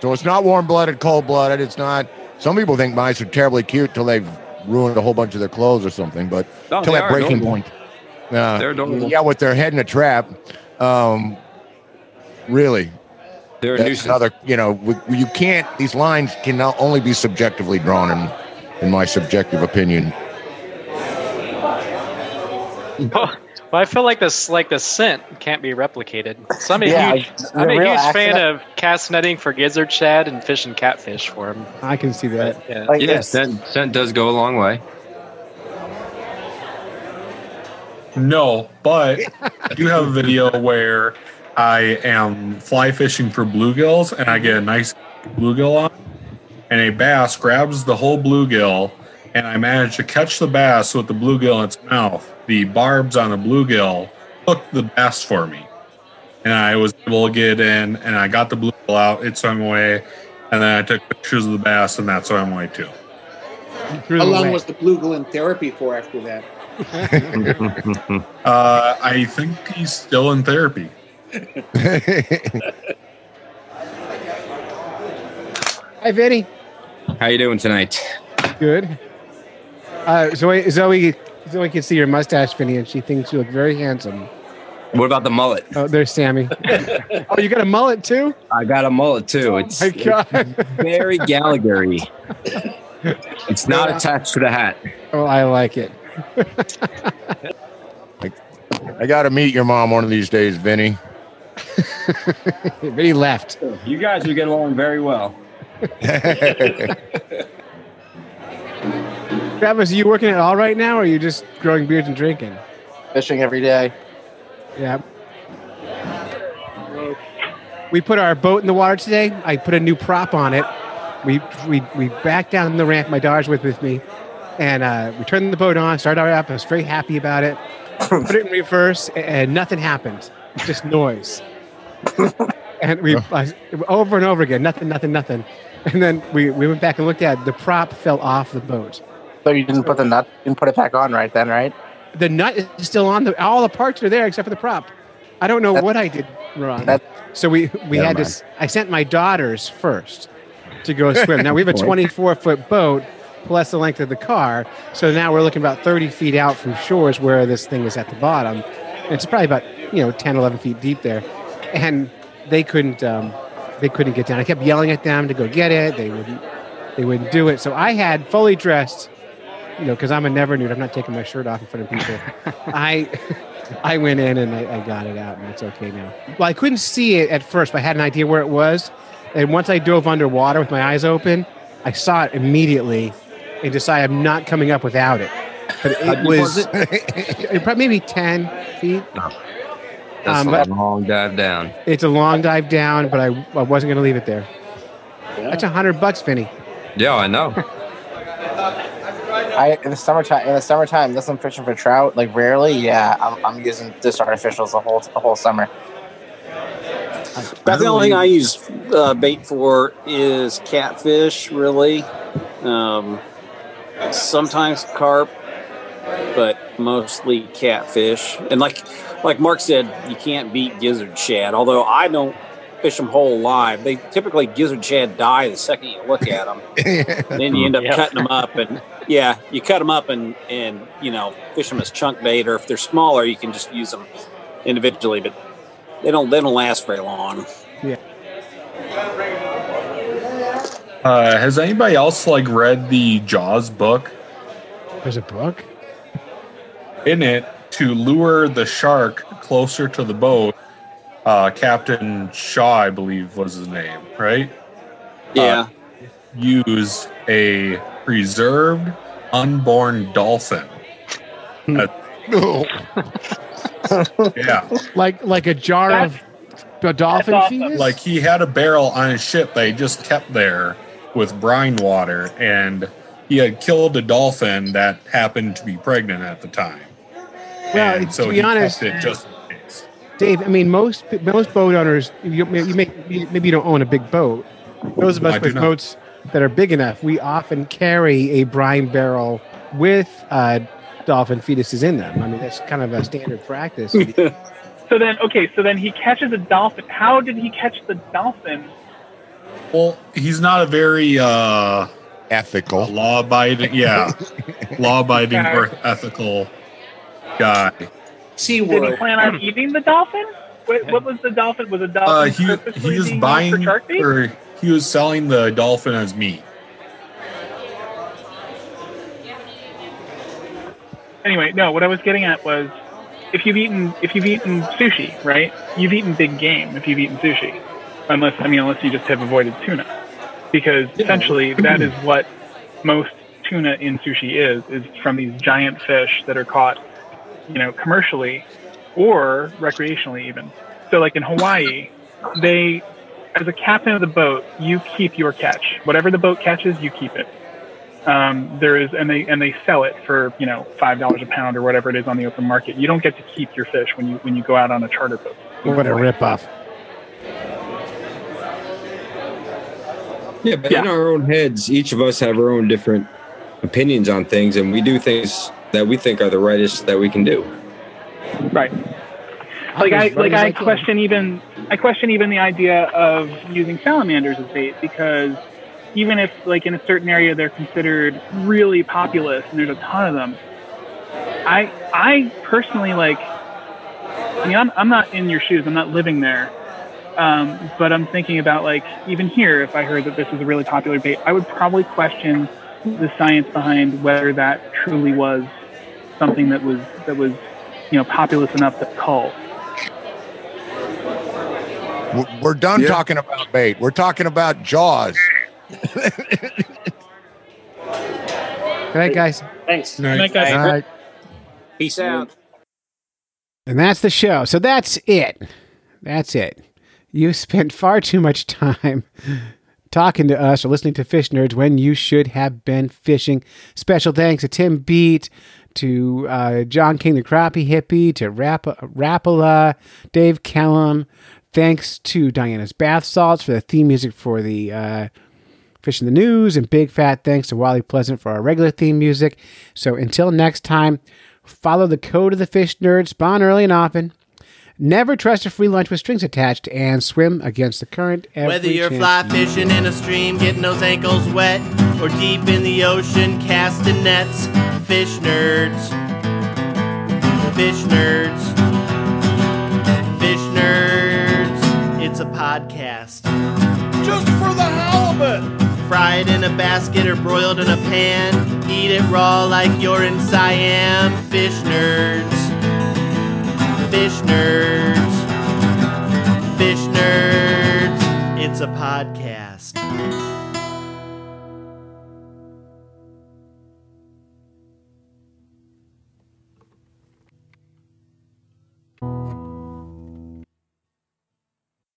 So it's not warm blooded, cold blooded. It's not. Some people think mice are terribly cute till they've ruined a whole bunch of their clothes or something. But No, till that breaking adorable. point. Uh, They're adorable. Yeah, with their head in a trap. Um, really, They're a nuisance. another. You know, you can't. These lines can now only be subjectively drawn, in in my subjective opinion. Well, I feel like this, like the scent, can't be replicated. So I'm a Yeah, huge, I'm a real huge fan of cast netting for gizzard shad and fishing catfish for them. I can see that. Yeah. Like yeah, scent, scent does go a long way. No, but I do have a video where I am fly fishing for bluegills and I get a nice bluegill on, and a bass grabs the whole bluegill, and I manage to catch the bass with the bluegill in its mouth. The barbs on the bluegill hooked the bass for me, and I was able to get in, and I got the bluegill out. It swam away, and then I took pictures of the bass, and that swam away too. Threw How them long away. was the bluegill in therapy for after that? Uh, I think he's still in therapy. Hi, Vinny. How you doing tonight? Good. Uh, Zoe, Zoe, Zoe can see your mustache, Vinny, and she thinks you look very handsome. What about the mullet? Oh, there's Sammy. oh, you got a mullet too? I got a mullet too. It's, oh My God. it's very Gallagher-y. It's not attached to the hat. Oh, I like it. I got to meet your mom one of these days, Vinny. Vinny left. You guys would get along very well. Travis, are you working at all right now, or are you just growing beards and drinking? Fishing every day. Yeah. We put our boat in the water today. I put a new prop on it. We we we backed down the ramp. My daughter's with with me, and uh, we turned the boat on. Started our up. I was very happy about it. put it in reverse, a- and nothing happened. Just noise. and we uh, over and over again. Nothing. Nothing. Nothing. And then we, we went back and looked at it. the prop fell off the boat. So you didn't put the nut, didn't put it back on right then, right? The nut is still on. The all the parts are there except for the prop. I don't know what I did wrong. that- so we we had to. I sent my daughters first to go swim. now we have a 24 foot boat plus the length of the car. So now we're looking about 30 feet out from shores where this thing is at the bottom. And it's probably about you know 10, 11 feet deep there, and they couldn't um, they couldn't get down. I kept yelling at them to go get it. They wouldn't they wouldn't do it. So I had fully dressed you know, because I'm a never nude. I'm not taking my shirt off in front of people. I I went in and I, I got it out, and it's okay now. Well, I couldn't see it at first, but I had an idea where it was. And once I dove underwater with my eyes open, I saw it immediately and decided I'm not coming up without it. But it was, was it probably maybe 10 feet. That's Um, a long dive down. It's a long dive down, but I, I wasn't going to leave it there. That's a hundred bucks, Vinny. Yeah, I know. I in the summertime in the summertime, unless I'm fishing for trout, like rarely, yeah, I'm, I'm using just artificials the whole the whole summer. About the only thing I use uh, bait for is catfish, really. Um, sometimes carp, but mostly catfish. And like like Mark said, you can't beat gizzard shad. Although I don't fish them whole live. They typically gizzard shad die the second you look at them. then you end up Yep. cutting them up and yeah you cut them up and and you know fish them as chunk bait or if they're smaller you can just use them individually but they don't they don't last very long. Uh, has anybody else like read the Jaws book? There's a book. In it, to lure the shark closer to the boat, uh, Captain Shaw, I believe, was his name, right? Yeah. Used a preserved unborn dolphin. That- yeah. Like like a jar of a dolphin awesome. fetus. Like he had a barrel on his ship that he just kept there with brine water, and he had killed a dolphin that happened to be pregnant at the time. Well, and to so be he honest- kept it just Dave, I mean, most most boat owners, you, you may, maybe you don't own a big boat. Those of us I with boats that are big enough, we often carry a brine barrel with uh, dolphin fetuses in them. I mean, that's kind of a standard practice. So then, okay, so then he catches a dolphin. How did he catch the dolphin? Well, he's not a very uh ethical, law abiding, yeah, law abiding or ethical guy. Sea Did he plan on eating the dolphin? What, what was the dolphin? Was a Uh, dolphin he he was buying for shark bait? or he was selling the dolphin as meat. Anyway, no. What I was getting at was, if you've eaten if you've eaten sushi, right? You've eaten big game if you've eaten sushi, unless I mean unless you just have avoided tuna, because essentially that is what most tuna in sushi is is from these giant fish that are caught, you know, commercially or recreationally even. So like in Hawaii, they as a captain of the boat, you keep your catch. Whatever the boat catches, you keep it. Um, there is, and they and they sell it for you know five dollars a pound or whatever it is on the open market. You don't get to keep your fish when you when you go out on a charter boat. what a ripoff! Yeah, but in our own heads, each of us have our own different opinions on things, and we do things that we think are the rightest that we can do. Right. Like I like I question even I question even the idea of using salamanders as bait because even if like in a certain area they're considered really populous and there's a ton of them, I I personally like I mean I'm I'm not in your shoes, I'm not living there. Um, but I'm thinking about like even here, if I heard that this was a really popular bait, I would probably question the science behind whether that truly was something that was that was you know populous enough to cull. We're- We're done talking about bait. We're talking about Jaws. Good night, guys. Thanks. Good night, guys. All right. Peace out. And that's the show. So that's it. That's it. You spent far too much time talking to us or listening to Fish Nerds when you should have been fishing. Special thanks to Tim Beat, to uh, John King, the crappie hippie, to Rap- Rapala, Dave Kellum. Thanks to Diana's Bath Salts for the theme music for the uh, Fish in the News, and big fat thanks to Wally Pleasant for our regular theme music. So until next time, follow the code of the Fish Nerds, spawn early and often. Never trust a free lunch with strings attached, and swim against the current. Every Whether you're chance fly fishing in a stream, getting those ankles wet, or deep in the ocean casting nets, fish nerds. Fish nerds. Fish nerds. It's a podcast. Just for the halibut! Fried in a basket or broiled in a pan. Eat it raw like you're in Siam. Fish nerds. Fish nerds. Fish nerds. It's a podcast.